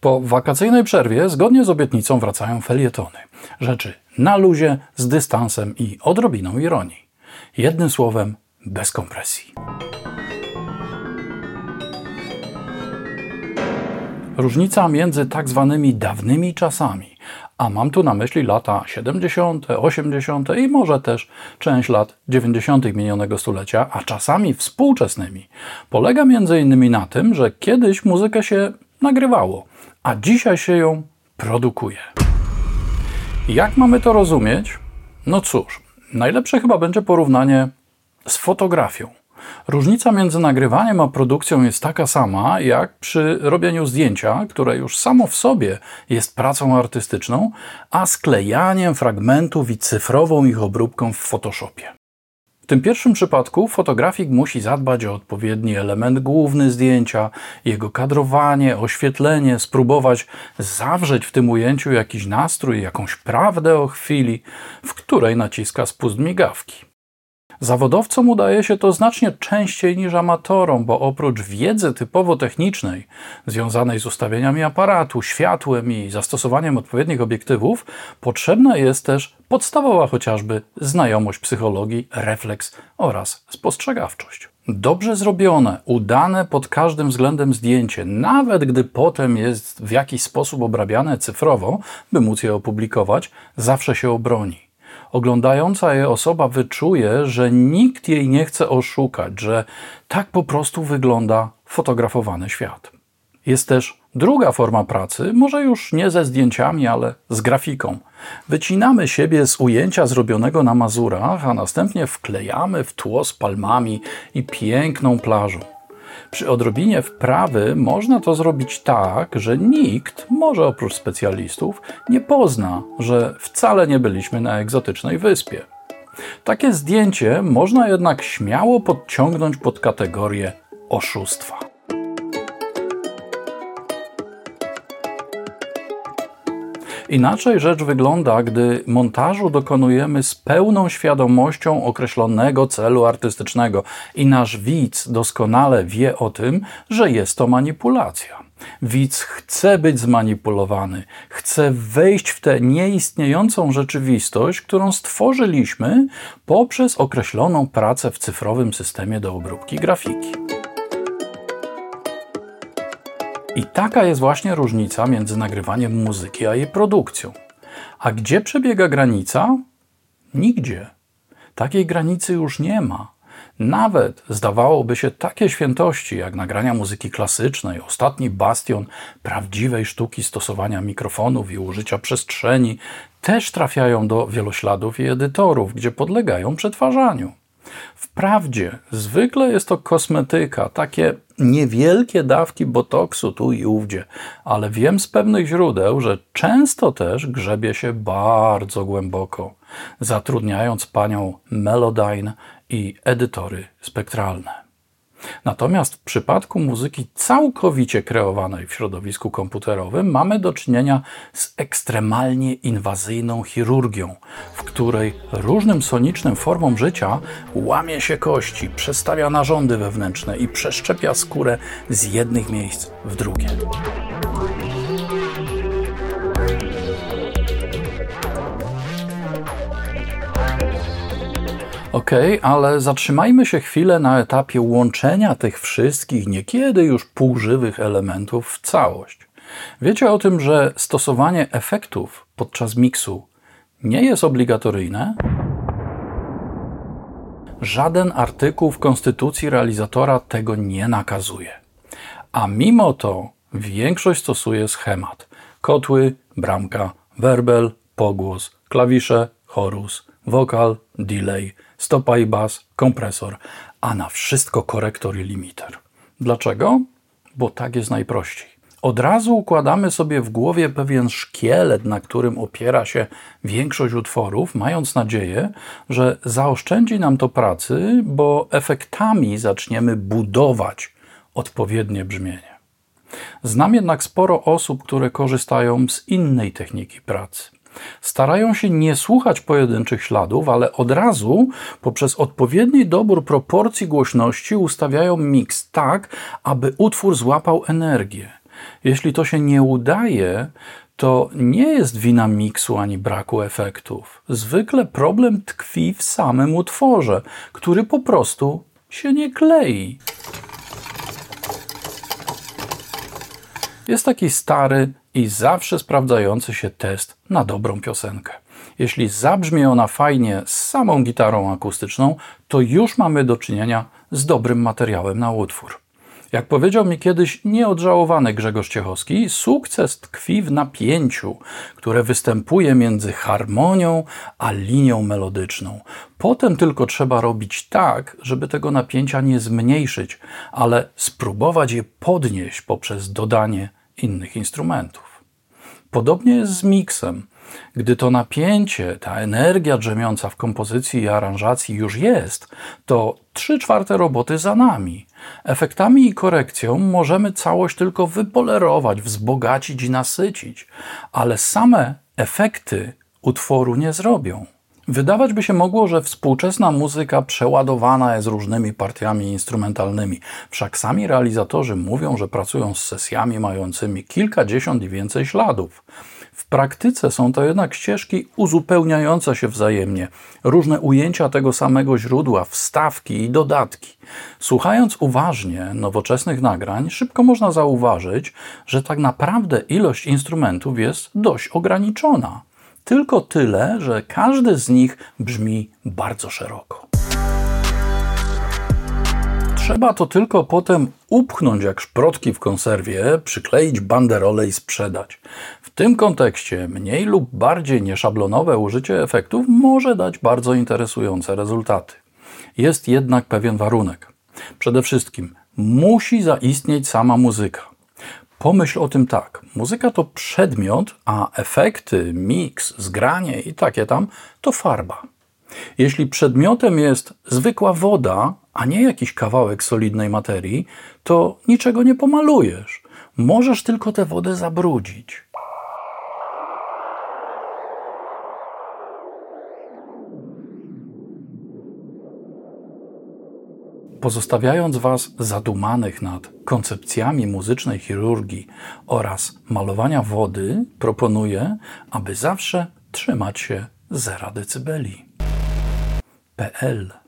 Po wakacyjnej przerwie, zgodnie z obietnicą, wracają felietony. Rzeczy na luzie, z dystansem i odrobiną ironii. Jednym słowem, bez kompresji. Różnica między tak zwanymi dawnymi czasami, a mam tu na myśli lata 70., 80. i może też część lat 90. minionego stulecia, a czasami współczesnymi, polega między innymi na tym, że kiedyś muzykę się nagrywało, a dzisiaj się ją produkuje. Jak mamy to rozumieć? No cóż, najlepsze chyba będzie porównanie z fotografią. Różnica między nagrywaniem a produkcją jest taka sama, jak przy robieniu zdjęcia, które już samo w sobie jest pracą artystyczną, a sklejaniem fragmentów i cyfrową ich obróbką w Photoshopie. Tym pierwszym przypadku fotografik musi zadbać o odpowiedni element główny zdjęcia, jego kadrowanie, oświetlenie, spróbować zawrzeć w tym ujęciu jakiś nastrój, jakąś prawdę o chwili, w której naciska spust migawki. Zawodowcom udaje się to znacznie częściej niż amatorom, bo oprócz wiedzy typowo technicznej, związanej z ustawieniami aparatu, światłem i zastosowaniem odpowiednich obiektywów, potrzebna jest też podstawowa chociażby znajomość psychologii, refleks oraz spostrzegawczość. Dobrze zrobione, udane pod każdym względem zdjęcie, nawet gdy potem jest w jakiś sposób obrabiane cyfrowo, by móc je opublikować, zawsze się obroni oglądająca je osoba wyczuje, że nikt jej nie chce oszukać, że tak po prostu wygląda fotografowany świat. Jest też druga forma pracy, może już nie ze zdjęciami, ale z grafiką. Wycinamy siebie z ujęcia zrobionego na Mazurach, a następnie wklejamy w tło z palmami i piękną plażą. Przy odrobinie wprawy można to zrobić tak, że nikt, może oprócz specjalistów, nie pozna, że wcale nie byliśmy na egzotycznej wyspie. Takie zdjęcie można jednak śmiało podciągnąć pod kategorię oszustwa. Inaczej rzecz wygląda, gdy montażu dokonujemy z pełną świadomością określonego celu artystycznego i nasz widz doskonale wie o tym, że jest to manipulacja. Widz chce być zmanipulowany, chce wejść w tę nieistniejącą rzeczywistość, którą stworzyliśmy poprzez określoną pracę w cyfrowym systemie do obróbki grafiki. I taka jest właśnie różnica między nagrywaniem muzyki a jej produkcją. A gdzie przebiega granica? Nigdzie. Takiej granicy już nie ma. Nawet zdawałoby się takie świętości jak nagrania muzyki klasycznej, ostatni bastion prawdziwej sztuki stosowania mikrofonów i użycia przestrzeni, też trafiają do wielośladów i edytorów, gdzie podlegają przetwarzaniu. Wprawdzie zwykle jest to kosmetyka, takie niewielkie dawki botoksu tu i ówdzie, ale wiem z pewnych źródeł, że często też grzebie się bardzo głęboko, zatrudniając panią Melodyne i edytory spektralne. Natomiast w przypadku muzyki całkowicie kreowanej w środowisku komputerowym mamy do czynienia z ekstremalnie inwazyjną chirurgią, w której różnym sonicznym formom życia łamie się kości, przestawia narządy wewnętrzne i przeszczepia skórę z jednych miejsc w drugie. Okej, okay, ale zatrzymajmy się chwilę na etapie łączenia tych wszystkich, niekiedy już półżywych elementów w całość. Wiecie o tym, że stosowanie efektów podczas miksu nie jest obligatoryjne? Żaden artykuł w konstytucji realizatora tego nie nakazuje. A mimo to większość stosuje schemat: kotły, bramka, werbel, pogłos, klawisze, chorus, wokal, delay stopa i bas, kompresor, a na wszystko korektor i limiter. Dlaczego? Bo tak jest najprościej. Od razu układamy sobie w głowie pewien szkielet, na którym opiera się większość utworów, mając nadzieję, że zaoszczędzi nam to pracy, bo efektami zaczniemy budować odpowiednie brzmienie. Znam jednak sporo osób, które korzystają z innej techniki pracy. Starają się nie słuchać pojedynczych śladów, ale od razu poprzez odpowiedni dobór proporcji głośności ustawiają miks tak, aby utwór złapał energię. Jeśli to się nie udaje, to nie jest wina miksu ani braku efektów. Zwykle problem tkwi w samym utworze, który po prostu się nie klei. Jest taki stary i zawsze sprawdzający się test na dobrą piosenkę. Jeśli zabrzmi ona fajnie z samą gitarą akustyczną, to już mamy do czynienia z dobrym materiałem na utwór. Jak powiedział mi kiedyś nieodżałowany Grzegorz Ciechowski, sukces tkwi w napięciu, które występuje między harmonią a linią melodyczną. Potem tylko trzeba robić tak, żeby tego napięcia nie zmniejszyć, ale spróbować je podnieść poprzez dodanie innych instrumentów. Podobnie jest z miksem. Gdy to napięcie, ta energia drzemiąca w kompozycji i aranżacji już jest, to trzy czwarte roboty za nami. Efektami i korekcją możemy całość tylko wypolerować, wzbogacić i nasycić, ale same efekty utworu nie zrobią. Wydawać by się mogło, że współczesna muzyka przeładowana jest różnymi partiami instrumentalnymi. Wszak sami realizatorzy mówią, że pracują z sesjami mającymi kilkadziesiąt i więcej śladów. W praktyce są to jednak ścieżki uzupełniające się wzajemnie, różne ujęcia tego samego źródła, wstawki i dodatki. Słuchając uważnie nowoczesnych nagrań, szybko można zauważyć, że tak naprawdę ilość instrumentów jest dość ograniczona. Tylko tyle, że każdy z nich brzmi bardzo szeroko. Trzeba to tylko potem upchnąć jak szprotki w konserwie, przykleić banderole i sprzedać. W tym kontekście mniej lub bardziej nieszablonowe użycie efektów może dać bardzo interesujące rezultaty. Jest jednak pewien warunek. Przede wszystkim musi zaistnieć sama muzyka. Pomyśl o tym tak. Muzyka to przedmiot, a efekty, miks, zgranie i takie tam to farba. Jeśli przedmiotem jest zwykła woda, a nie jakiś kawałek solidnej materii, to niczego nie pomalujesz. Możesz tylko tę wodę zabrudzić. Pozostawiając Was zadumanych nad koncepcjami muzycznej chirurgii oraz malowania wody, proponuję, aby zawsze trzymać się zera decybeli. PL